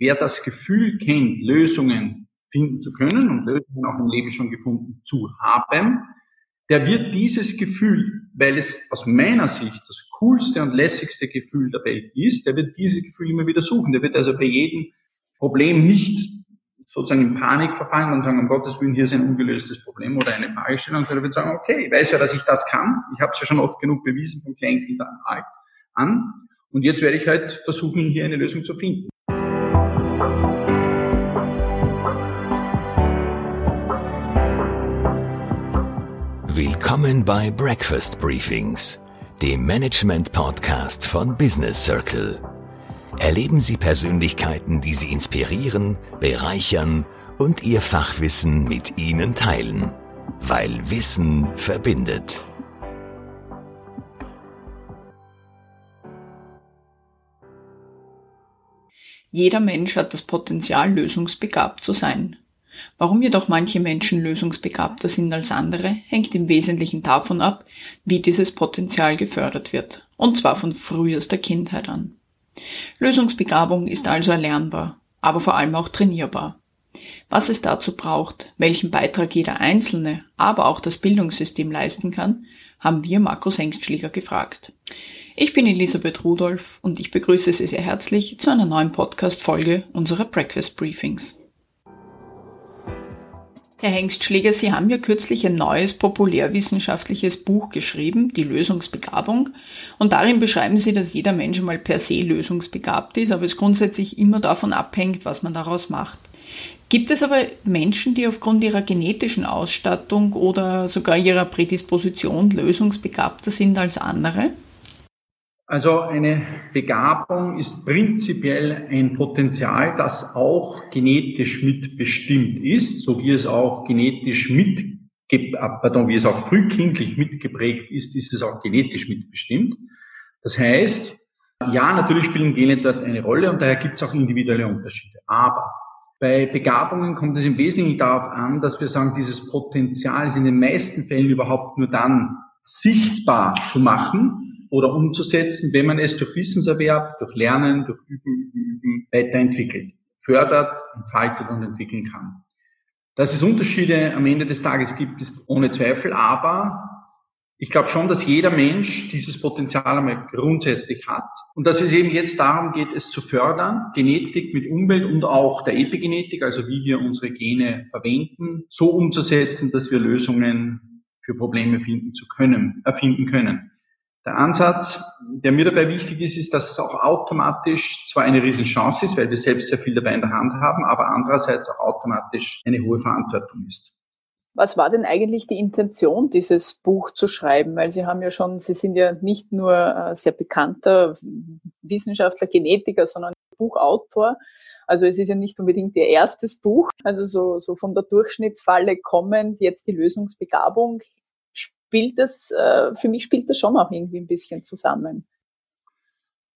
wer das Gefühl kennt, Lösungen finden zu können und Lösungen auch im Leben schon gefunden zu haben, der wird dieses Gefühl, weil es aus meiner Sicht das coolste und lässigste Gefühl der Welt ist, der wird dieses Gefühl immer wieder suchen. Der wird also bei jedem Problem nicht sozusagen in Panik verfallen und sagen, um Gottes Willen, hier ist ein ungelöstes Problem oder eine Fragestellung, sondern wird sagen, okay, ich weiß ja, dass ich das kann. Ich habe es ja schon oft genug bewiesen von Kleinkindern an. Und jetzt werde ich halt versuchen, hier eine Lösung zu finden. Willkommen bei Breakfast Briefings, dem Management-Podcast von Business Circle. Erleben Sie Persönlichkeiten, die Sie inspirieren, bereichern und Ihr Fachwissen mit Ihnen teilen. Weil Wissen verbindet. Jeder Mensch hat das Potenzial, lösungsbegabt zu sein. Warum jedoch manche Menschen lösungsbegabter sind als andere, hängt im Wesentlichen davon ab, wie dieses Potenzial gefördert wird, und zwar von frühester Kindheit an. Lösungsbegabung ist also erlernbar, aber vor allem auch trainierbar. Was es dazu braucht, welchen Beitrag jeder Einzelne, aber auch das Bildungssystem leisten kann, haben wir Markus Hengstschläger gefragt. Ich bin Elisabeth Rudolph und ich begrüße Sie sehr herzlich zu einer neuen Podcast-Folge unserer Breakfast Briefings. Herr Hengstschläger, Sie haben ja kürzlich ein neues populärwissenschaftliches Buch geschrieben, Die Lösungsbegabung. Und darin beschreiben Sie, dass jeder Mensch mal per se lösungsbegabt ist, aber es grundsätzlich immer davon abhängt, was man daraus macht. Gibt es aber Menschen, die aufgrund ihrer genetischen Ausstattung oder sogar ihrer Prädisposition lösungsbegabter sind als andere? Also eine Begabung ist prinzipiell ein Potenzial, das auch genetisch mitbestimmt ist, so wie es auch genetisch mit, pardon, wie es auch frühkindlich mitgeprägt ist, ist es auch genetisch mitbestimmt. Das heißt, ja, natürlich spielen Gene dort eine Rolle und daher gibt es auch individuelle Unterschiede. Aber bei Begabungen kommt es im Wesentlichen darauf an, dass wir sagen, dieses Potenzial ist in den meisten Fällen überhaupt nur dann sichtbar zu machen, oder umzusetzen, wenn man es durch Wissenserwerb, durch Lernen, durch Üben, Üben, Üben weiterentwickelt, fördert, entfaltet und entwickeln kann. Dass es Unterschiede am Ende des Tages gibt, ist ohne Zweifel, aber ich glaube schon, dass jeder Mensch dieses Potenzial einmal grundsätzlich hat und dass es eben jetzt darum geht, es zu fördern, Genetik mit Umwelt und auch der Epigenetik, also wie wir unsere Gene verwenden, so umzusetzen, dass wir Lösungen für Probleme finden zu können, erfinden können. Der Ansatz, der mir dabei wichtig ist, ist, dass es auch automatisch zwar eine Riesenchance ist, weil wir selbst sehr viel dabei in der Hand haben, aber andererseits auch automatisch eine hohe Verantwortung ist. Was war denn eigentlich die Intention, dieses Buch zu schreiben? Weil Sie haben ja schon, Sie sind ja nicht nur äh, sehr bekannter Wissenschaftler, Genetiker, sondern Buchautor. Also es ist ja nicht unbedingt Ihr erstes Buch. Also so, so von der Durchschnittsfalle kommend jetzt die Lösungsbegabung spielt das, äh, für mich spielt das schon auch irgendwie ein bisschen zusammen.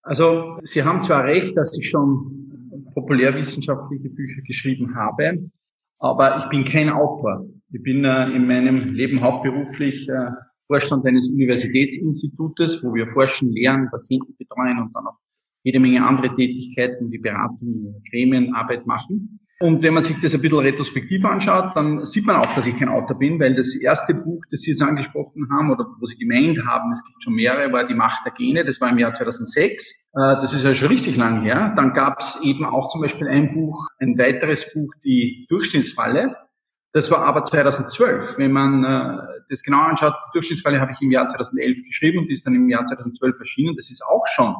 Also Sie haben zwar recht, dass ich schon populärwissenschaftliche Bücher geschrieben habe, aber ich bin kein Autor. Ich bin äh, in meinem Leben hauptberuflich äh, Vorstand eines Universitätsinstitutes, wo wir forschen, lehren, Patienten betreuen und dann auch jede Menge andere Tätigkeiten wie Beratung, Gremienarbeit machen. Und wenn man sich das ein bisschen retrospektiv anschaut, dann sieht man auch, dass ich kein Autor bin, weil das erste Buch, das Sie jetzt angesprochen haben oder wo Sie gemeint haben, es gibt schon mehrere, war Die Macht der Gene, das war im Jahr 2006. Äh, das ist ja schon richtig lang her. Dann gab es eben auch zum Beispiel ein Buch, ein weiteres Buch, Die Durchschnittsfalle. Das war aber 2012. Wenn man äh, das genau anschaut, die Durchschnittsfalle habe ich im Jahr 2011 geschrieben und die ist dann im Jahr 2012 erschienen. Das ist auch schon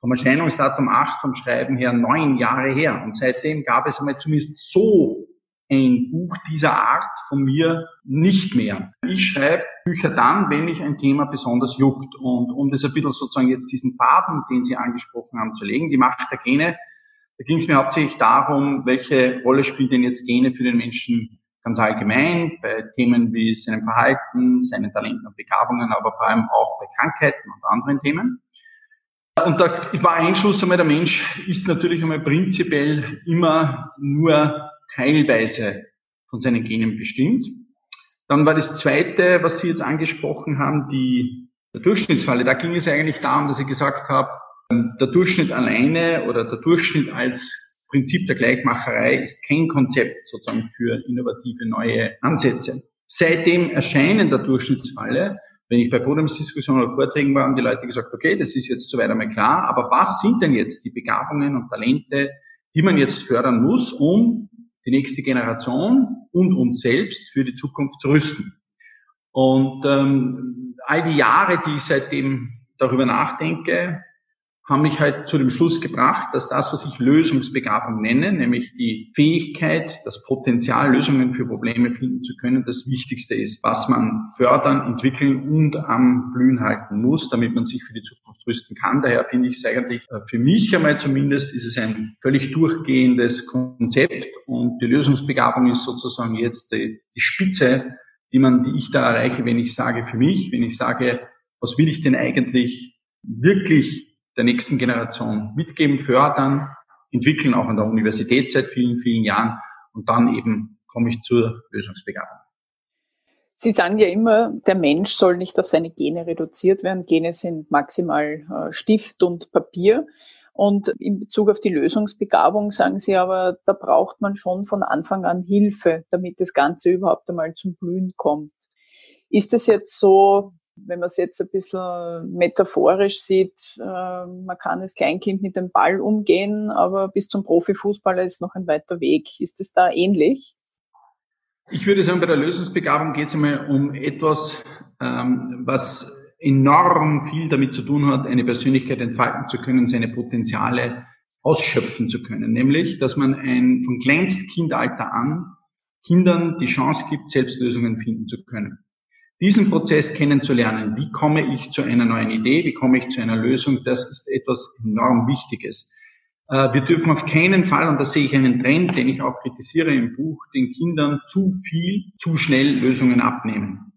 vom Erscheinungsdatum 8 vom Schreiben her neun Jahre her. Und seitdem gab es einmal zumindest so ein Buch dieser Art von mir nicht mehr. Ich schreibe Bücher dann, wenn mich ein Thema besonders juckt. Und um das ein bisschen sozusagen jetzt diesen Faden, den Sie angesprochen haben, zu legen, die Macht der Gene, da ging es mir hauptsächlich darum, welche Rolle spielen denn jetzt Gene für den Menschen ganz allgemein, bei Themen wie seinem Verhalten, seinen Talenten und Begabungen, aber vor allem auch bei Krankheiten und anderen Themen. Und da war ein Schluss einmal, der Mensch ist natürlich einmal prinzipiell immer nur teilweise von seinen Genen bestimmt. Dann war das zweite, was Sie jetzt angesprochen haben, die der Durchschnittsfalle. Da ging es eigentlich darum, dass ich gesagt habe, der Durchschnitt alleine oder der Durchschnitt als Prinzip der Gleichmacherei ist kein Konzept sozusagen für innovative neue Ansätze. Seitdem Erscheinen der Durchschnittsfalle, wenn ich bei Podiumsdiskussionen oder Vorträgen war, haben die Leute gesagt, okay, das ist jetzt soweit einmal klar, aber was sind denn jetzt die Begabungen und Talente, die man jetzt fördern muss, um die nächste Generation und uns selbst für die Zukunft zu rüsten? Und ähm, all die Jahre, die ich seitdem darüber nachdenke, haben mich halt zu dem Schluss gebracht, dass das, was ich Lösungsbegabung nenne, nämlich die Fähigkeit, das Potenzial, Lösungen für Probleme finden zu können, das Wichtigste ist, was man fördern, entwickeln und am Blühen halten muss, damit man sich für die Zukunft rüsten kann. Daher finde ich es eigentlich, äh, für mich einmal zumindest, ist es ein völlig durchgehendes Konzept und die Lösungsbegabung ist sozusagen jetzt die, die Spitze, die man, die ich da erreiche, wenn ich sage für mich, wenn ich sage, was will ich denn eigentlich wirklich der nächsten Generation mitgeben, fördern, entwickeln, auch an der Universität seit vielen, vielen Jahren. Und dann eben komme ich zur Lösungsbegabung. Sie sagen ja immer, der Mensch soll nicht auf seine Gene reduziert werden. Gene sind maximal äh, Stift und Papier. Und in Bezug auf die Lösungsbegabung sagen Sie aber, da braucht man schon von Anfang an Hilfe, damit das Ganze überhaupt einmal zum Blühen kommt. Ist es jetzt so, wenn man es jetzt ein bisschen metaphorisch sieht, äh, man kann als Kleinkind mit dem Ball umgehen, aber bis zum Profifußballer ist noch ein weiter Weg. Ist es da ähnlich? Ich würde sagen, bei der Lösungsbegabung geht es einmal um etwas, ähm, was enorm viel damit zu tun hat, eine Persönlichkeit entfalten zu können, seine Potenziale ausschöpfen zu können. Nämlich, dass man ein, von Kleinstkindalter an Kindern die Chance gibt, selbst Lösungen finden zu können diesen Prozess kennenzulernen. Wie komme ich zu einer neuen Idee? Wie komme ich zu einer Lösung? Das ist etwas enorm Wichtiges. Äh, wir dürfen auf keinen Fall, und da sehe ich einen Trend, den ich auch kritisiere im Buch, den Kindern zu viel, zu schnell Lösungen abnehmen.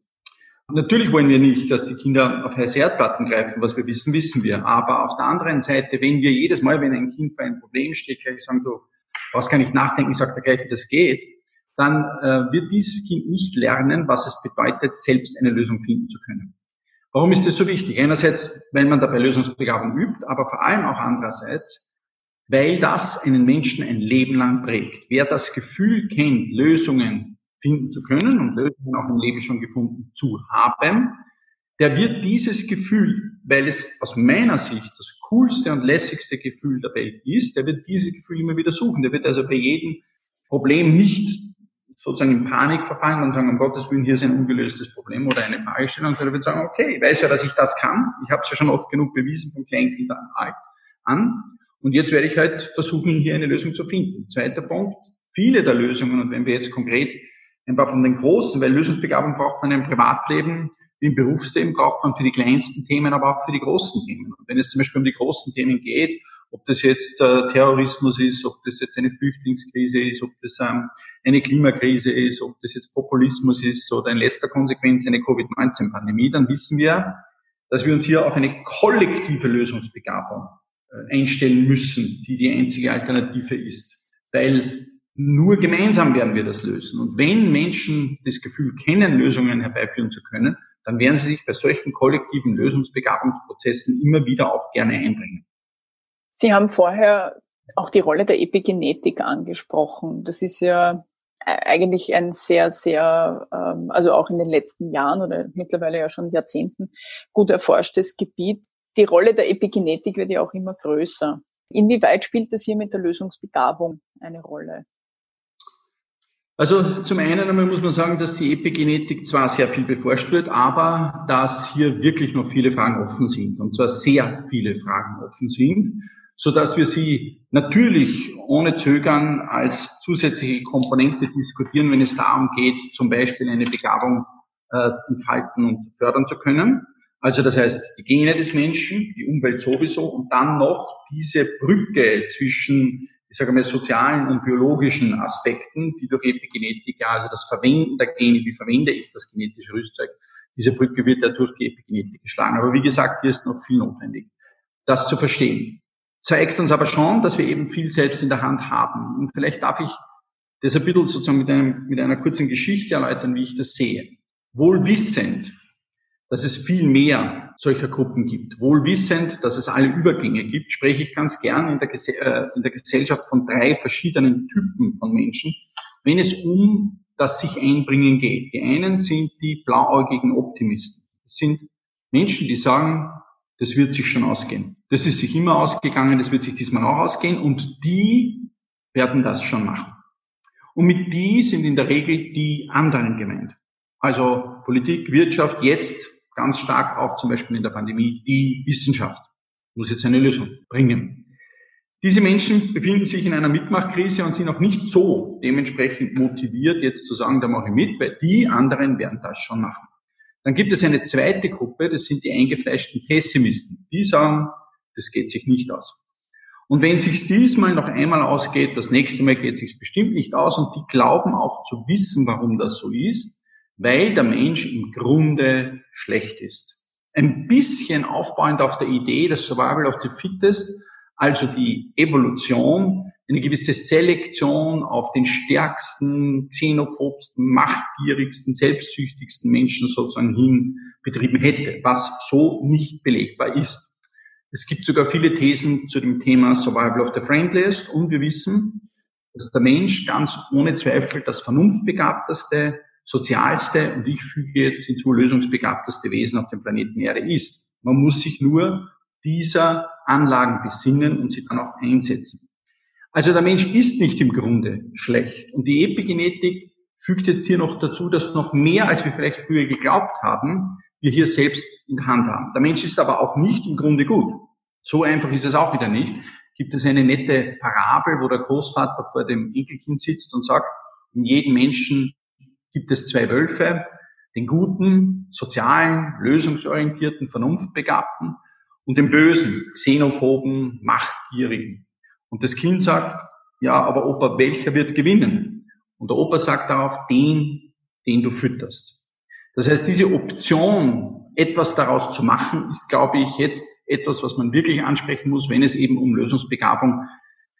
Natürlich wollen wir nicht, dass die Kinder auf heiße Erdplatten greifen. Was wir wissen, wissen wir. Aber auf der anderen Seite, wenn wir jedes Mal, wenn ein Kind vor einem Problem steht, gleich sagen, du brauchst gar nicht nachdenken, ich sage dir gleich, wie das geht, dann äh, wird dieses Kind nicht lernen, was es bedeutet, selbst eine Lösung finden zu können. Warum ist das so wichtig? Einerseits, weil man dabei Lösungsbegabung übt, aber vor allem auch andererseits, weil das einen Menschen ein Leben lang prägt. Wer das Gefühl kennt, Lösungen finden zu können und Lösungen auch im Leben schon gefunden zu haben, der wird dieses Gefühl, weil es aus meiner Sicht das coolste und lässigste Gefühl der Welt ist, der wird dieses Gefühl immer wieder suchen. Der wird also bei jedem Problem nicht sozusagen in Panik verfallen und sagen, um Gottes Willen, hier ist ein ungelöstes Problem oder eine Fragestellung, sondern wird sagen, okay, ich weiß ja, dass ich das kann. Ich habe es ja schon oft genug bewiesen von Kleinkindern an. Und jetzt werde ich halt versuchen, hier eine Lösung zu finden. Zweiter Punkt, viele der Lösungen, und wenn wir jetzt konkret ein paar von den großen, weil Lösungsbegabung braucht man im Privatleben, im Berufsleben braucht man für die kleinsten Themen, aber auch für die großen Themen. Und wenn es zum Beispiel um die großen Themen geht, ob das jetzt äh, Terrorismus ist, ob das jetzt eine Flüchtlingskrise ist, ob das ähm, eine Klimakrise ist, ob das jetzt Populismus ist oder in letzter Konsequenz eine Covid-19-Pandemie, dann wissen wir, dass wir uns hier auf eine kollektive Lösungsbegabung äh, einstellen müssen, die die einzige Alternative ist. Weil nur gemeinsam werden wir das lösen. Und wenn Menschen das Gefühl kennen, Lösungen herbeiführen zu können, dann werden sie sich bei solchen kollektiven Lösungsbegabungsprozessen immer wieder auch gerne einbringen. Sie haben vorher auch die Rolle der Epigenetik angesprochen. Das ist ja eigentlich ein sehr, sehr, ähm, also auch in den letzten Jahren oder mittlerweile ja schon Jahrzehnten gut erforschtes Gebiet. Die Rolle der Epigenetik wird ja auch immer größer. Inwieweit spielt das hier mit der Lösungsbegabung eine Rolle? Also zum einen einmal muss man sagen, dass die Epigenetik zwar sehr viel beforscht wird, aber dass hier wirklich noch viele Fragen offen sind. Und zwar sehr viele Fragen offen sind so dass wir sie natürlich ohne Zögern als zusätzliche Komponente diskutieren, wenn es darum geht, zum Beispiel eine Begabung äh, entfalten und fördern zu können. Also das heißt, die Gene des Menschen, die Umwelt sowieso und dann noch diese Brücke zwischen, ich sage mal, sozialen und biologischen Aspekten, die durch Epigenetik, also das Verwenden der Gene, wie verwende ich das genetische Rüstzeug, diese Brücke wird ja durch die Epigenetik geschlagen. Aber wie gesagt, hier ist noch viel notwendig, das zu verstehen zeigt uns aber schon, dass wir eben viel selbst in der Hand haben. Und vielleicht darf ich das ein bisschen sozusagen mit, einem, mit einer kurzen Geschichte erläutern, wie ich das sehe. Wohl wissend, dass es viel mehr solcher Gruppen gibt. Wohlwissend, dass es alle Übergänge gibt, spreche ich ganz gern in der, äh, in der Gesellschaft von drei verschiedenen Typen von Menschen, wenn es um das sich einbringen geht. Die einen sind die blauäugigen Optimisten. Das sind Menschen, die sagen, das wird sich schon ausgehen. Das ist sich immer ausgegangen, das wird sich diesmal auch ausgehen und die werden das schon machen. Und mit die sind in der Regel die anderen gemeint. Also Politik, Wirtschaft, jetzt ganz stark auch zum Beispiel in der Pandemie die Wissenschaft muss jetzt eine Lösung bringen. Diese Menschen befinden sich in einer Mitmachkrise und sind auch nicht so dementsprechend motiviert, jetzt zu sagen, da mache ich mit, weil die anderen werden das schon machen. Dann gibt es eine zweite Gruppe, das sind die eingefleischten Pessimisten. Die sagen, das geht sich nicht aus. Und wenn sich diesmal noch einmal ausgeht, das nächste Mal geht sich bestimmt nicht aus und die glauben auch zu wissen, warum das so ist, weil der Mensch im Grunde schlecht ist. Ein bisschen aufbauend auf der Idee, das Survival of the Fittest, also die Evolution, eine gewisse Selektion auf den stärksten, xenophobsten, machtgierigsten, selbstsüchtigsten Menschen sozusagen hin betrieben hätte, was so nicht belegbar ist. Es gibt sogar viele Thesen zu dem Thema Survival of the Friendliest und wir wissen, dass der Mensch ganz ohne Zweifel das vernunftbegabteste, sozialste und ich füge jetzt hinzu lösungsbegabteste Wesen auf dem Planeten Erde ist. Man muss sich nur dieser Anlagen besinnen und sie dann auch einsetzen. Also der Mensch ist nicht im Grunde schlecht. Und die Epigenetik fügt jetzt hier noch dazu, dass noch mehr, als wir vielleicht früher geglaubt haben, wir hier selbst in der Hand haben. Der Mensch ist aber auch nicht im Grunde gut. So einfach ist es auch wieder nicht. Gibt es eine nette Parabel, wo der Großvater vor dem Enkelkind sitzt und sagt, in jedem Menschen gibt es zwei Wölfe, den guten, sozialen, lösungsorientierten, vernunftbegabten und den bösen, xenophoben, machtgierigen. Und das Kind sagt, ja, aber Opa, welcher wird gewinnen? Und der Opa sagt darauf, den, den du fütterst. Das heißt, diese Option, etwas daraus zu machen, ist, glaube ich, jetzt etwas, was man wirklich ansprechen muss, wenn es eben um Lösungsbegabung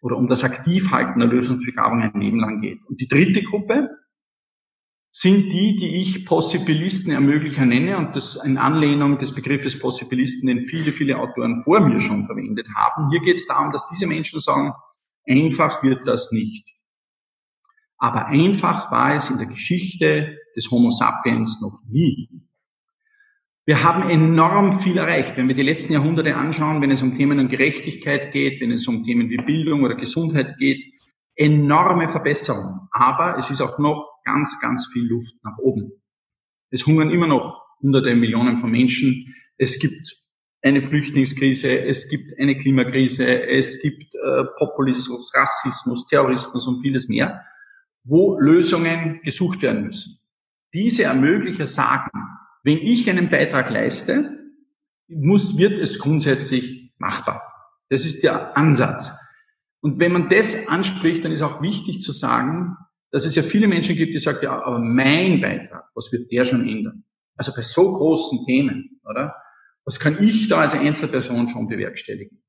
oder um das Aktivhalten der Lösungsbegabung ein Leben lang geht. Und die dritte Gruppe, sind die, die ich Possibilisten Ermöglicher nenne und das in Anlehnung des Begriffes Possibilisten, den viele, viele Autoren vor mir schon verwendet haben. Hier geht es darum, dass diese Menschen sagen, einfach wird das nicht. Aber einfach war es in der Geschichte des Homo sapiens noch nie. Wir haben enorm viel erreicht. Wenn wir die letzten Jahrhunderte anschauen, wenn es um Themen um Gerechtigkeit geht, wenn es um Themen wie Bildung oder Gesundheit geht, enorme Verbesserungen. Aber es ist auch noch ganz, ganz viel Luft nach oben. Es hungern immer noch hunderte Millionen von Menschen. Es gibt eine Flüchtlingskrise, es gibt eine Klimakrise, es gibt äh, Populismus, Rassismus, Terrorismus und vieles mehr, wo Lösungen gesucht werden müssen. Diese Ermöglicher sagen, wenn ich einen Beitrag leiste, muss, wird es grundsätzlich machbar. Das ist der Ansatz. Und wenn man das anspricht, dann ist auch wichtig zu sagen, dass es ja viele Menschen gibt, die sagen, ja, aber mein Beitrag, was wird der schon ändern? Also bei so großen Themen, oder? Was kann ich da als Einzelperson schon bewerkstelligen?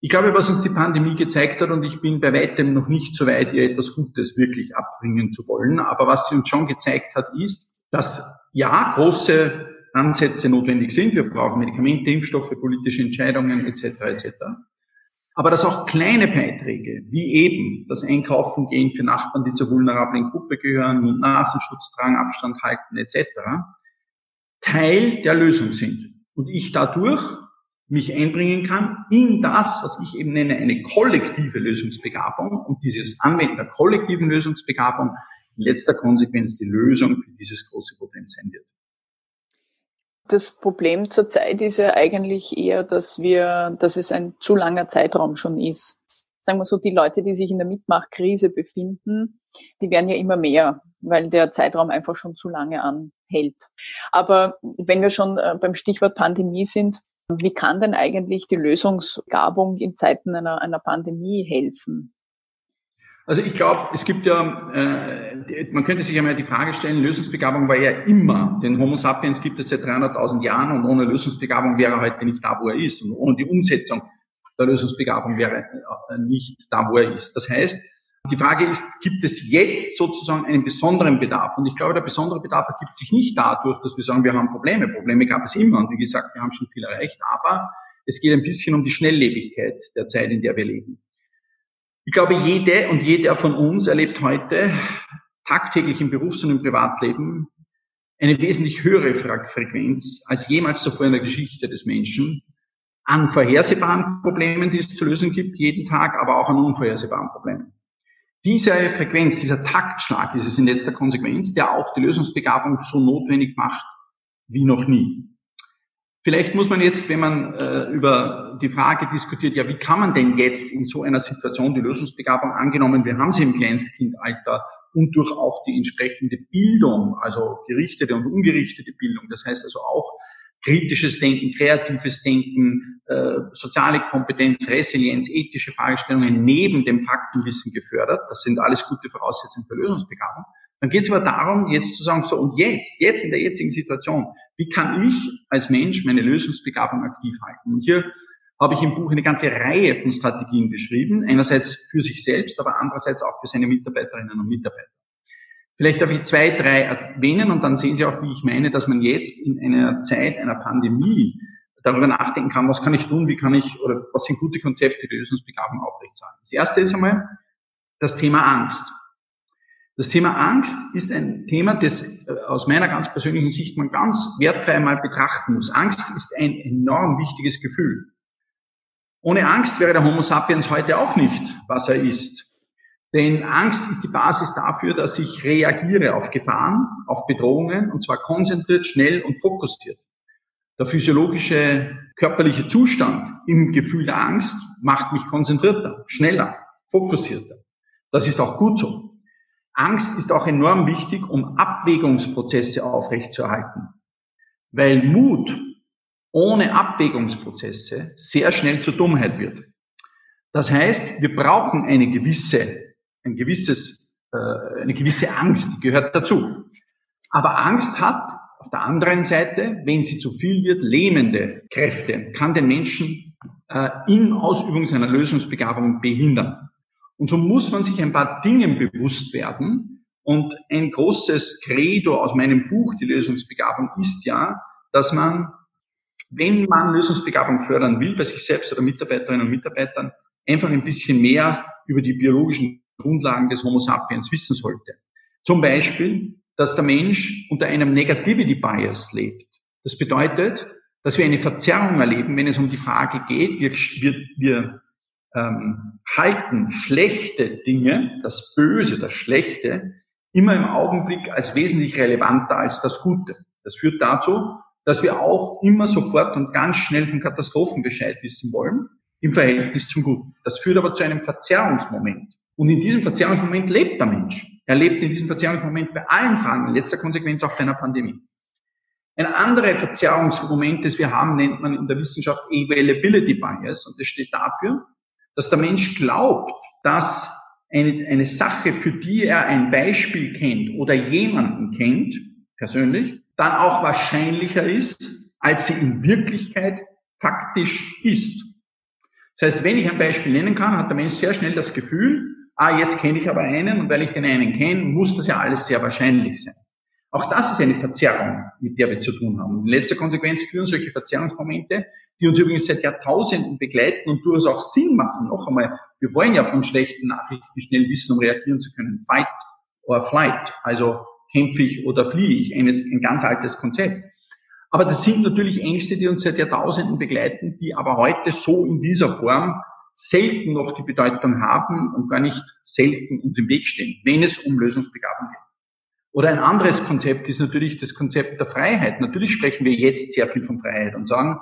Ich glaube, was uns die Pandemie gezeigt hat, und ich bin bei weitem noch nicht so weit, ihr etwas Gutes wirklich abbringen zu wollen, aber was sie uns schon gezeigt hat, ist, dass ja, große Ansätze notwendig sind. Wir brauchen Medikamente, Impfstoffe, politische Entscheidungen etc. etc aber dass auch kleine Beiträge, wie eben das Einkaufen gehen für Nachbarn, die zur vulnerablen Gruppe gehören, Nasenschutz tragen, Abstand halten etc., Teil der Lösung sind. Und ich dadurch mich einbringen kann in das, was ich eben nenne, eine kollektive Lösungsbegabung und dieses Anwenden der kollektiven Lösungsbegabung in letzter Konsequenz die Lösung für dieses große Problem sein wird das Problem zurzeit ist ja eigentlich eher, dass wir, dass es ein zu langer Zeitraum schon ist. Sagen wir so, die Leute, die sich in der Mitmachkrise befinden, die werden ja immer mehr, weil der Zeitraum einfach schon zu lange anhält. Aber wenn wir schon äh, beim Stichwort Pandemie sind, wie kann denn eigentlich die Lösungsgabung in Zeiten einer, einer Pandemie helfen? Also ich glaube, es gibt ja, äh, man könnte sich einmal die Frage stellen, Lösungsbegabung war ja immer. Den Homo sapiens gibt es seit 300.000 Jahren und ohne Lösungsbegabung wäre er heute nicht da, wo er ist. Und ohne die Umsetzung der Lösungsbegabung wäre er nicht da, wo er ist. Das heißt, Die Frage ist, gibt es jetzt sozusagen einen besonderen Bedarf? Und ich glaube, der besondere Bedarf ergibt sich nicht dadurch, dass wir sagen, wir haben Probleme. Probleme gab es immer. Und wie gesagt, wir haben schon viel erreicht. Aber es geht ein bisschen um die Schnelllebigkeit der Zeit, in der wir leben. Ich glaube, jede und jeder von uns erlebt heute tagtäglich im Berufs- und im Privatleben eine wesentlich höhere Frequenz als jemals zuvor in der Geschichte des Menschen an vorhersehbaren Problemen, die es zu lösen gibt, jeden Tag, aber auch an unvorhersehbaren Problemen. Diese Frequenz, dieser Taktschlag ist es in letzter Konsequenz, der auch die Lösungsbegabung so notwendig macht wie noch nie. Vielleicht muss man jetzt, wenn man äh, über die Frage diskutiert, ja, wie kann man denn jetzt in so einer Situation die Lösungsbegabung angenommen, wir haben sie im Kleinstkindalter und durch auch die entsprechende Bildung, also gerichtete und ungerichtete Bildung, das heißt also auch kritisches Denken, kreatives Denken, äh, soziale Kompetenz, Resilienz, ethische Fragestellungen neben dem Faktenwissen gefördert. Das sind alles gute Voraussetzungen für Lösungsbegabung. Dann geht es aber darum, jetzt zu sagen, so und jetzt, jetzt in der jetzigen Situation, wie kann ich als Mensch meine Lösungsbegabung aktiv halten? Und hier habe ich im Buch eine ganze Reihe von Strategien beschrieben, einerseits für sich selbst, aber andererseits auch für seine Mitarbeiterinnen und Mitarbeiter. Vielleicht darf ich zwei, drei erwähnen und dann sehen Sie auch, wie ich meine, dass man jetzt in einer Zeit einer Pandemie darüber nachdenken kann, was kann ich tun, wie kann ich, oder was sind gute Konzepte, Lösungsbegabung aufrechtzuerhalten. Das erste ist einmal das Thema Angst. Das Thema Angst ist ein Thema, das äh, aus meiner ganz persönlichen Sicht man ganz wertfrei mal betrachten muss. Angst ist ein enorm wichtiges Gefühl. Ohne Angst wäre der Homo sapiens heute auch nicht, was er ist. Denn Angst ist die Basis dafür, dass ich reagiere auf Gefahren, auf Bedrohungen, und zwar konzentriert, schnell und fokussiert. Der physiologische körperliche Zustand im Gefühl der Angst macht mich konzentrierter, schneller, fokussierter. Das ist auch gut so. Angst ist auch enorm wichtig, um Abwägungsprozesse aufrechtzuerhalten. Weil Mut ohne Abwägungsprozesse sehr schnell zur Dummheit wird. Das heißt, wir brauchen eine gewisse, ein gewisses, äh, eine gewisse Angst, die gehört dazu. Aber Angst hat auf der anderen Seite, wenn sie zu viel wird, lähmende Kräfte, kann den Menschen äh, in Ausübung seiner Lösungsbegabung behindern. Und so muss man sich ein paar Dingen bewusst werden. Und ein großes Credo aus meinem Buch, die Lösungsbegabung, ist ja, dass man, wenn man Lösungsbegabung fördern will, bei sich selbst oder Mitarbeiterinnen und Mitarbeitern, einfach ein bisschen mehr über die biologischen Grundlagen des Homo sapiens wissen sollte. Zum Beispiel, dass der Mensch unter einem Negativity Bias lebt. Das bedeutet, dass wir eine Verzerrung erleben, wenn es um die Frage geht, wir, wir, wir ähm, halten schlechte Dinge, das Böse, das Schlechte, immer im Augenblick als wesentlich relevanter als das Gute. Das führt dazu, dass wir auch immer sofort und ganz schnell von Katastrophen Bescheid wissen wollen im Verhältnis zum Guten. Das führt aber zu einem Verzerrungsmoment. Und in diesem Verzerrungsmoment lebt der Mensch. Er lebt in diesem Verzerrungsmoment bei allen Fragen, in letzter Konsequenz auch bei einer Pandemie. Ein anderer Verzerrungsmoment, das wir haben, nennt man in der Wissenschaft Availability Bias. Und das steht dafür, dass der Mensch glaubt, dass eine, eine Sache, für die er ein Beispiel kennt oder jemanden kennt, persönlich, dann auch wahrscheinlicher ist, als sie in Wirklichkeit faktisch ist. Das heißt, wenn ich ein Beispiel nennen kann, hat der Mensch sehr schnell das Gefühl, ah, jetzt kenne ich aber einen und weil ich den einen kenne, muss das ja alles sehr wahrscheinlich sein. Auch das ist eine Verzerrung, mit der wir zu tun haben. In letzter Konsequenz führen solche Verzerrungsmomente, die uns übrigens seit Jahrtausenden begleiten und durchaus auch Sinn machen. Noch einmal, wir wollen ja von schlechten Nachrichten schnell wissen, um reagieren zu können. Fight or flight. Also kämpfe ich oder fliehe ich. Eines, ein ganz altes Konzept. Aber das sind natürlich Ängste, die uns seit Jahrtausenden begleiten, die aber heute so in dieser Form selten noch die Bedeutung haben und gar nicht selten uns im Weg stehen, wenn es um Lösungsbegabung geht. Oder ein anderes Konzept ist natürlich das Konzept der Freiheit. Natürlich sprechen wir jetzt sehr viel von Freiheit und sagen,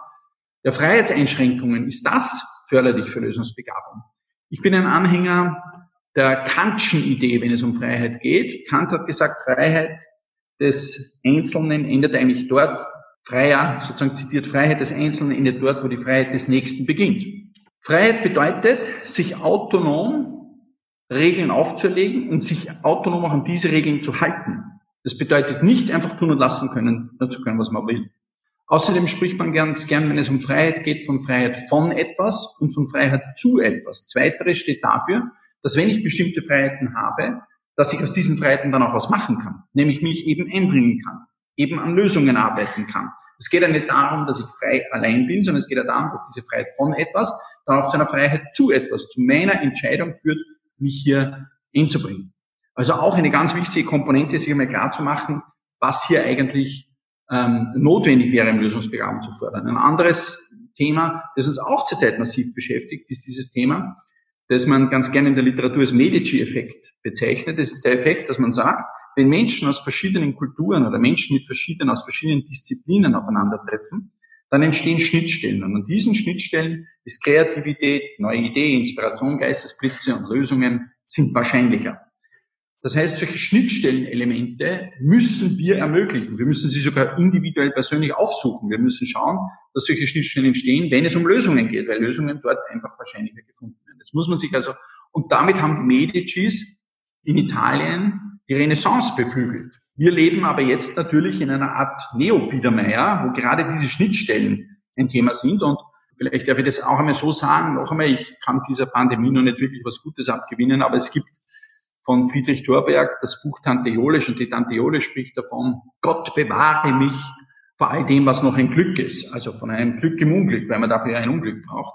der Freiheitseinschränkungen ist das förderlich für Lösungsbegabung. Ich bin ein Anhänger der Kantschen Idee, wenn es um Freiheit geht. Kant hat gesagt, Freiheit des Einzelnen endet eigentlich dort, freier, sozusagen zitiert, Freiheit des Einzelnen endet dort, wo die Freiheit des Nächsten beginnt. Freiheit bedeutet, sich autonom Regeln aufzulegen und sich autonom auch an diese Regeln zu halten. Das bedeutet nicht einfach tun und lassen können, nur zu können, was man will. Außerdem spricht man ganz gern, wenn es um Freiheit geht, von Freiheit von etwas und von Freiheit zu etwas. Zweiteres steht dafür, dass wenn ich bestimmte Freiheiten habe, dass ich aus diesen Freiheiten dann auch was machen kann, nämlich mich eben einbringen kann, eben an Lösungen arbeiten kann. Es geht ja nicht darum, dass ich frei allein bin, sondern es geht ja darum, dass diese Freiheit von etwas dann auch zu einer Freiheit zu etwas, zu meiner Entscheidung führt, mich hier einzubringen. Also auch eine ganz wichtige Komponente, sich einmal klar zu machen, was hier eigentlich ähm, notwendig wäre, im Lösungsprogramm zu fördern. Ein anderes Thema, das uns auch zurzeit massiv beschäftigt, ist dieses Thema, das man ganz gerne in der Literatur als Medici-Effekt bezeichnet. Das ist der Effekt, dass man sagt, wenn Menschen aus verschiedenen Kulturen oder Menschen mit verschiedenen, aus verschiedenen Disziplinen aufeinandertreffen, dann entstehen Schnittstellen. Und an diesen Schnittstellen ist Kreativität, neue Ideen, Inspiration, Geistesblitze und Lösungen sind wahrscheinlicher. Das heißt, solche Schnittstellenelemente müssen wir ermöglichen. Wir müssen sie sogar individuell persönlich aufsuchen. Wir müssen schauen, dass solche Schnittstellen entstehen, wenn es um Lösungen geht, weil Lösungen dort einfach wahrscheinlicher gefunden werden. Das muss man sich also, und damit haben die Medicis in Italien die Renaissance beflügelt. Wir leben aber jetzt natürlich in einer Art Neo-Biedermeier, wo gerade diese Schnittstellen ein Thema sind und vielleicht darf ich das auch einmal so sagen, noch einmal, ich kann dieser Pandemie noch nicht wirklich was Gutes abgewinnen, aber es gibt von Friedrich Thorberg das Buch Tante Jolisch und die Tante Jolisch spricht davon, Gott bewahre mich vor all dem, was noch ein Glück ist, also von einem Glück im Unglück, weil man dafür ein Unglück braucht.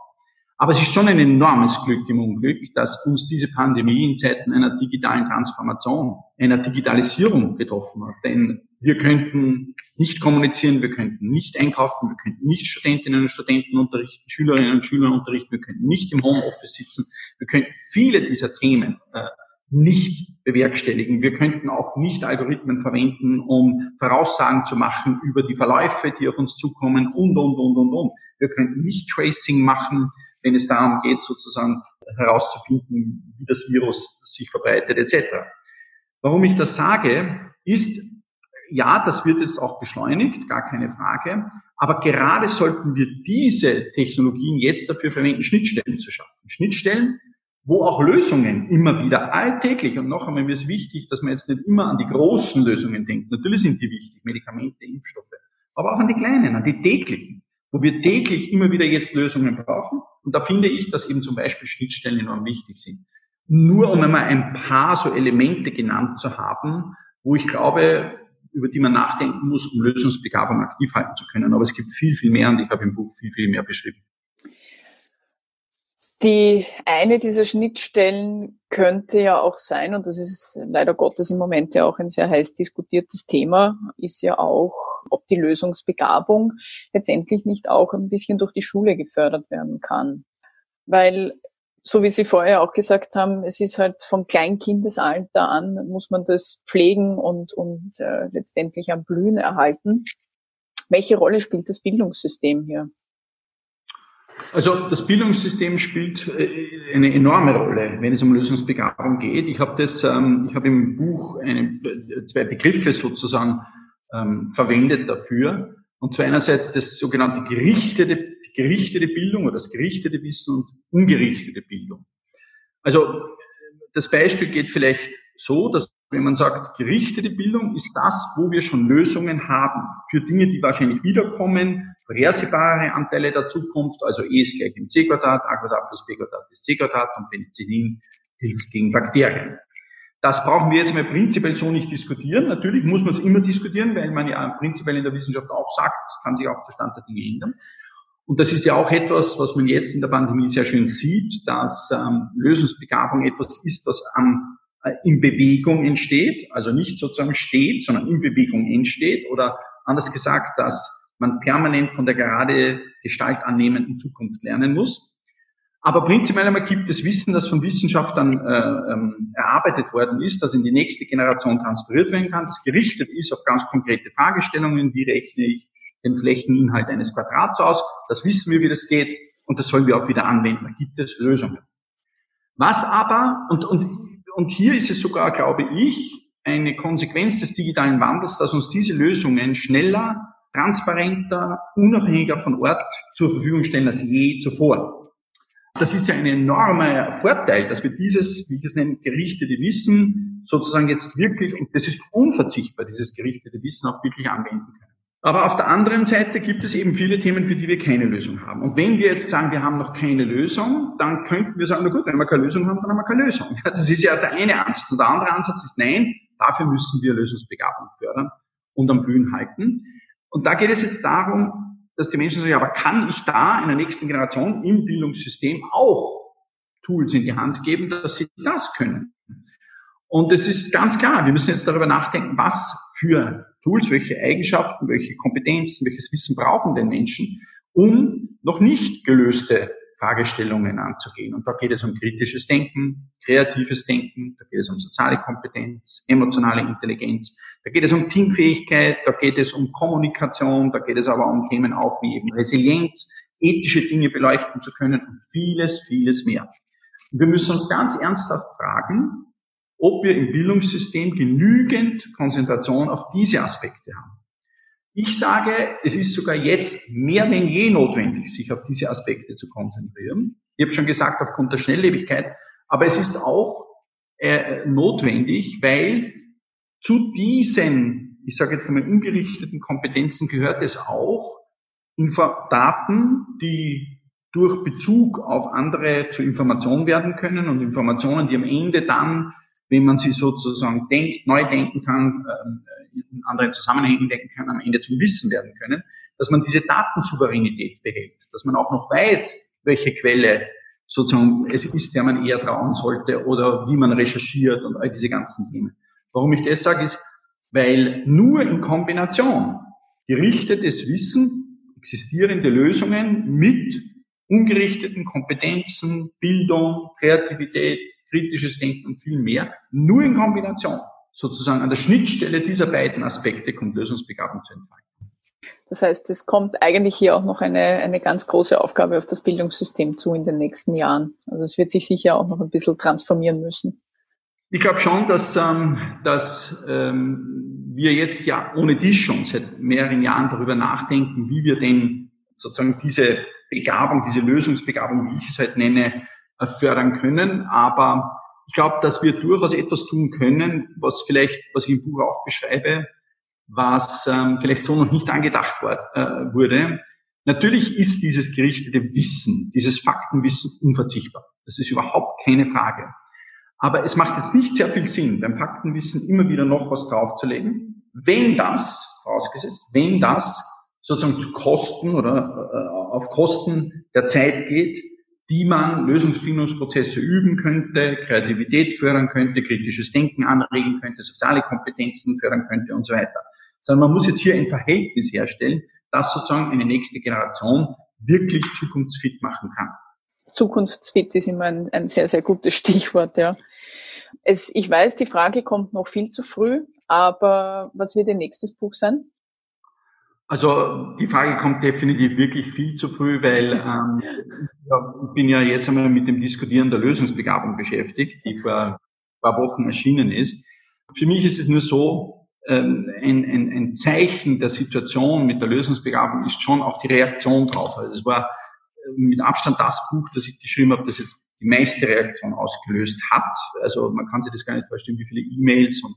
Aber es ist schon ein enormes Glück im Unglück, dass uns diese Pandemie in Zeiten einer digitalen Transformation, einer Digitalisierung getroffen hat. Denn wir könnten nicht kommunizieren, wir könnten nicht einkaufen, wir könnten nicht Studentinnen und Studenten unterrichten, Schülerinnen und Schüler unterrichten, wir könnten nicht im Homeoffice sitzen, wir könnten viele dieser Themen äh, nicht bewerkstelligen. Wir könnten auch nicht Algorithmen verwenden, um Voraussagen zu machen über die Verläufe, die auf uns zukommen und, und, und, und, und. Wir könnten nicht Tracing machen wenn es darum geht, sozusagen herauszufinden, wie das Virus sich verbreitet etc. Warum ich das sage, ist, ja, das wird jetzt auch beschleunigt, gar keine Frage, aber gerade sollten wir diese Technologien jetzt dafür verwenden, Schnittstellen zu schaffen. Schnittstellen, wo auch Lösungen immer wieder alltäglich, und noch einmal mir ist wichtig, dass man jetzt nicht immer an die großen Lösungen denkt. Natürlich sind die wichtig, Medikamente, Impfstoffe, aber auch an die kleinen, an die täglichen, wo wir täglich immer wieder jetzt Lösungen brauchen und da finde ich, dass eben zum Beispiel Schnittstellen enorm wichtig sind. Nur um einmal ein paar so Elemente genannt zu haben, wo ich glaube, über die man nachdenken muss, um Lösungsbegabung aktiv halten zu können. Aber es gibt viel, viel mehr und ich habe im Buch viel, viel mehr beschrieben. Die eine dieser Schnittstellen könnte ja auch sein, und das ist leider Gottes im Moment ja auch ein sehr heiß diskutiertes Thema, ist ja auch, ob die Lösungsbegabung letztendlich nicht auch ein bisschen durch die Schule gefördert werden kann. Weil, so wie Sie vorher auch gesagt haben, es ist halt von Kleinkindesalter an, muss man das pflegen und, und äh, letztendlich am Blühen erhalten. Welche Rolle spielt das Bildungssystem hier? Also das Bildungssystem spielt äh, eine enorme Rolle, wenn es um Lösungsbegabung geht. Ich habe das, ähm, ich habe im Buch eine, zwei Begriffe sozusagen ähm, verwendet dafür. Und zwar einerseits das sogenannte gerichtete, gerichtete Bildung oder das gerichtete Wissen und ungerichtete Bildung. Also das Beispiel geht vielleicht so, dass wenn man sagt, gerichtete Bildung ist das, wo wir schon Lösungen haben für Dinge, die wahrscheinlich wiederkommen, vorhersehbare Anteile der Zukunft, also E ist gleich mc Quadrat, A Quadrat plus B Quadrat ist C Quadrat und Penicillin hilft gegen Bakterien. Das brauchen wir jetzt mal prinzipiell so nicht diskutieren. Natürlich muss man es immer diskutieren, weil man ja prinzipiell in der Wissenschaft auch sagt, es kann sich auch der Stand der Dinge ändern. Und das ist ja auch etwas, was man jetzt in der Pandemie sehr schön sieht, dass ähm, Lösungsbegabung etwas ist, was an, äh, in Bewegung entsteht, also nicht sozusagen steht, sondern in Bewegung entsteht oder anders gesagt, dass man permanent von der gerade Gestalt annehmenden Zukunft lernen muss. Aber prinzipiell einmal gibt es Wissen, das von Wissenschaftlern äh, ähm, erarbeitet worden ist, das in die nächste Generation transferiert werden kann, das gerichtet ist auf ganz konkrete Fragestellungen, wie rechne ich den Flächeninhalt eines Quadrats aus, das wissen wir, wie das geht, und das sollen wir auch wieder anwenden. Da gibt es Lösungen. Was aber, und, und, und hier ist es sogar, glaube ich, eine Konsequenz des digitalen Wandels, dass uns diese Lösungen schneller transparenter, unabhängiger von Ort zur Verfügung stellen als je zuvor. Das ist ja ein enormer Vorteil, dass wir dieses, wie ich es nenne, gerichtete Wissen sozusagen jetzt wirklich, und das ist unverzichtbar, dieses gerichtete Wissen auch wirklich anwenden können. Aber auf der anderen Seite gibt es eben viele Themen, für die wir keine Lösung haben. Und wenn wir jetzt sagen, wir haben noch keine Lösung, dann könnten wir sagen, na gut, wenn wir keine Lösung haben, dann haben wir keine Lösung. Das ist ja der eine Ansatz. Und der andere Ansatz ist, nein, dafür müssen wir Lösungsbegabung fördern und am Blühen halten. Und da geht es jetzt darum, dass die Menschen sagen, aber kann ich da in der nächsten Generation im Bildungssystem auch Tools in die Hand geben, dass sie das können? Und es ist ganz klar, wir müssen jetzt darüber nachdenken, was für Tools, welche Eigenschaften, welche Kompetenzen, welches Wissen brauchen denn Menschen, um noch nicht gelöste Fragestellungen anzugehen. Und da geht es um kritisches Denken, kreatives Denken, da geht es um soziale Kompetenz, emotionale Intelligenz, da geht es um Teamfähigkeit, da geht es um Kommunikation, da geht es aber um Themen auch wie eben Resilienz, ethische Dinge beleuchten zu können und vieles, vieles mehr. Und wir müssen uns ganz ernsthaft fragen, ob wir im Bildungssystem genügend Konzentration auf diese Aspekte haben. Ich sage, es ist sogar jetzt mehr denn je notwendig, sich auf diese Aspekte zu konzentrieren. Ich habe schon gesagt, aufgrund der Schnelllebigkeit, aber es ist auch äh, notwendig, weil zu diesen, ich sage jetzt einmal, ungerichteten Kompetenzen gehört es auch, Info Daten, die durch Bezug auf andere zu Information werden können und Informationen, die am Ende dann wenn man sie sozusagen denkt, neu denken kann, äh, in anderen Zusammenhängen denken kann, am Ende zum Wissen werden können, dass man diese Datensouveränität behält, dass man auch noch weiß, welche Quelle sozusagen es ist, der man eher trauen sollte oder wie man recherchiert und all diese ganzen Themen. Warum ich das sage, ist, weil nur in Kombination gerichtetes Wissen, existierende Lösungen mit ungerichteten Kompetenzen, Bildung, Kreativität, kritisches Denken und viel mehr. Nur in Kombination, sozusagen an der Schnittstelle dieser beiden Aspekte kommt Lösungsbegabung zu entfalten. Das heißt, es kommt eigentlich hier auch noch eine, eine ganz große Aufgabe auf das Bildungssystem zu in den nächsten Jahren. Also es wird sich sicher auch noch ein bisschen transformieren müssen. Ich glaube schon, dass, ähm, dass ähm, wir jetzt ja ohne dies schon seit mehreren Jahren darüber nachdenken, wie wir denn sozusagen diese Begabung, diese Lösungsbegabung, wie ich es halt nenne, fördern können. Aber ich glaube, dass wir durchaus etwas tun können, was vielleicht, was ich im Buch auch beschreibe, was ähm, vielleicht so noch nicht angedacht war, äh, wurde. Natürlich ist dieses gerichtete Wissen, dieses Faktenwissen unverzichtbar. Das ist überhaupt keine Frage. Aber es macht jetzt nicht sehr viel Sinn, beim Faktenwissen immer wieder noch was draufzulegen, wenn das, vorausgesetzt, wenn das sozusagen zu Kosten oder äh, auf Kosten der Zeit geht, die man Lösungsfindungsprozesse üben könnte, Kreativität fördern könnte, kritisches Denken anregen könnte, soziale Kompetenzen fördern könnte und so weiter. Sondern man muss jetzt hier ein Verhältnis herstellen, das sozusagen eine nächste Generation wirklich zukunftsfit machen kann. Zukunftsfit ist immer ein, ein sehr, sehr gutes Stichwort, ja. Es, ich weiß, die Frage kommt noch viel zu früh, aber was wird Ihr nächstes Buch sein? Also die Frage kommt definitiv wirklich viel zu früh, weil ähm, ich bin ja jetzt einmal mit dem Diskutieren der Lösungsbegabung beschäftigt, die vor ein paar Wochen erschienen ist. Für mich ist es nur so, ähm, ein, ein, ein Zeichen der Situation mit der Lösungsbegabung ist schon auch die Reaktion drauf. Also es war äh, mit Abstand das Buch, das ich geschrieben habe, das jetzt die meiste Reaktion ausgelöst hat. Also man kann sich das gar nicht vorstellen, wie viele E-Mails und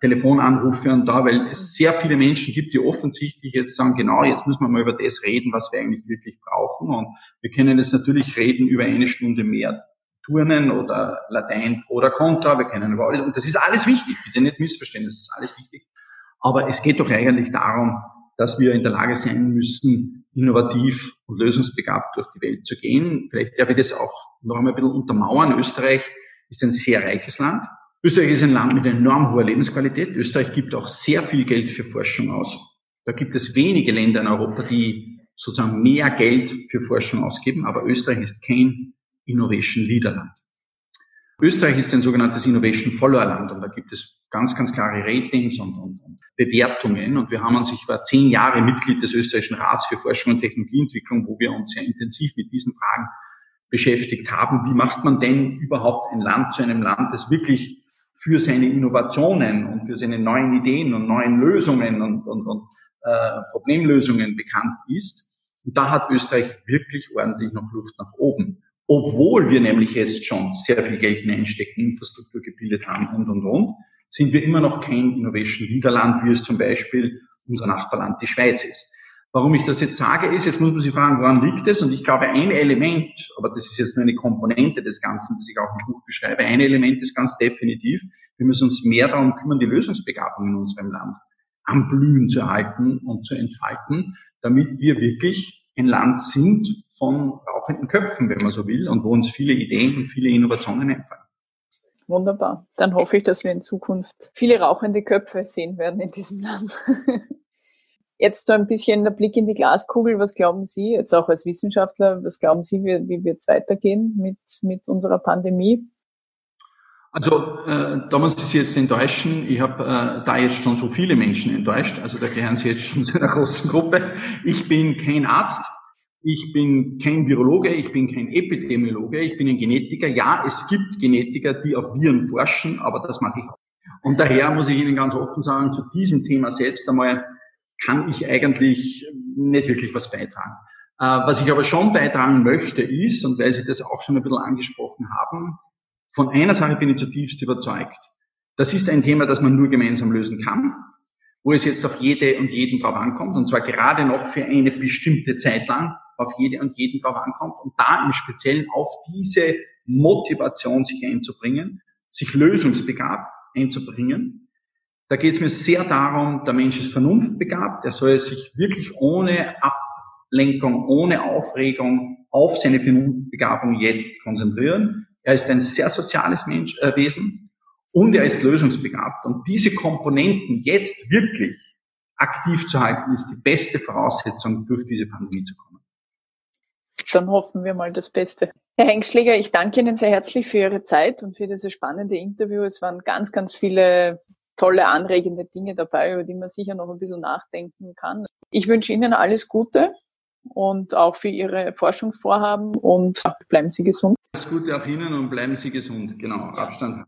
Telefonanrufe und da, weil es sehr viele Menschen gibt, die offensichtlich jetzt sagen, genau, jetzt müssen wir mal über das reden, was wir eigentlich wirklich brauchen. Und wir können jetzt natürlich reden über eine Stunde mehr Turnen oder Latein oder contra, wir können über alles, und das ist alles wichtig, bitte nicht missverstehen, das ist alles wichtig. Aber es geht doch eigentlich darum, dass wir in der Lage sein müssen, innovativ und lösungsbegabt durch die Welt zu gehen. Vielleicht darf ich das auch noch einmal ein bisschen untermauern. Österreich ist ein sehr reiches Land. Österreich ist ein Land mit enorm hoher Lebensqualität. Österreich gibt auch sehr viel Geld für Forschung aus. Da gibt es wenige Länder in Europa, die sozusagen mehr Geld für Forschung ausgeben, aber Österreich ist kein Innovation Leader Land. Österreich ist ein sogenanntes Innovation Follower Land und da gibt es ganz, ganz klare Ratings und, und, und Bewertungen und wir haben uns, ich war zehn Jahre Mitglied des österreichischen Rats für Forschung und Technologieentwicklung, wo wir uns sehr intensiv mit diesen Fragen beschäftigt haben. Wie macht man denn überhaupt ein Land zu einem Land, das wirklich für seine Innovationen und für seine neuen Ideen und neuen Lösungen und, und, und äh, Problemlösungen bekannt ist. Und da hat Österreich wirklich ordentlich noch Luft nach oben. Obwohl wir nämlich jetzt schon sehr viel Geld hineinstecken, Infrastruktur gebildet haben und, und, und. sind wir immer noch kein Innovation Leaderland, wie es zum Beispiel unser Nachbarland, die Schweiz ist. Warum ich das jetzt sage, ist, jetzt muss man sich fragen, woran liegt es? Und ich glaube, ein Element, aber das ist jetzt nur eine Komponente des Ganzen, das ich auch im Buch beschreibe, ein Element ist ganz definitiv, wir müssen uns mehr darum kümmern, die Lösungsbegabung in unserem Land am Blühen zu erhalten und zu entfalten, damit wir wirklich ein Land sind von rauchenden Köpfen, wenn man so will, und wo uns viele Ideen und viele Innovationen einfallen. Wunderbar. Dann hoffe ich, dass wir in Zukunft viele rauchende Köpfe sehen werden in diesem Land. Jetzt so ein bisschen der Blick in die Glaskugel. Was glauben Sie, jetzt auch als Wissenschaftler, was glauben Sie, wie, wie wird es weitergehen mit, mit unserer Pandemie? Also äh, da muss ich Sie jetzt enttäuschen. Ich habe äh, da jetzt schon so viele Menschen enttäuscht. Also da gehören Sie jetzt schon zu einer großen Gruppe. Ich bin kein Arzt. Ich bin kein Virologe, ich bin kein Epidemiologe, ich bin ein Genetiker. Ja, es gibt Genetiker, die auf Viren forschen, aber das mache ich. Und daher muss ich Ihnen ganz offen sagen, zu diesem Thema selbst einmal kann ich eigentlich nicht wirklich was beitragen. Äh, was ich aber schon beitragen möchte ist, und weil Sie das auch schon ein bisschen angesprochen haben, von einer Sache bin ich zutiefst überzeugt. Das ist ein Thema, das man nur gemeinsam lösen kann, wo es jetzt auf jede und jeden drauf ankommt, und zwar gerade noch für eine bestimmte Zeit lang auf jede und jeden drauf ankommt, und da im Speziellen auf diese Motivation sich einzubringen, sich lösungsbegabt einzubringen. Da geht es mir sehr darum, der Mensch ist vernunftbegabt, er soll sich wirklich ohne Ablenkung, ohne Aufregung auf seine Vernunftbegabung jetzt konzentrieren er ist ein sehr soziales Mensch, äh, Wesen und er ist lösungsbegabt. Und diese Komponenten jetzt wirklich aktiv zu halten, ist die beste Voraussetzung, durch diese Pandemie zu kommen. Dann hoffen wir mal das Beste. Herr Hengschläger, ich danke Ihnen sehr herzlich für Ihre Zeit und für dieses spannende Interview. Es waren ganz, ganz viele tolle, anregende Dinge dabei, über die man sicher noch ein bisschen nachdenken kann. Ich wünsche Ihnen alles Gute und auch für Ihre Forschungsvorhaben und bleiben Sie gesund. Alles Gute auch Ihnen und bleiben Sie gesund. Genau, Abstand.